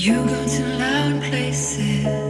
You go to loud places.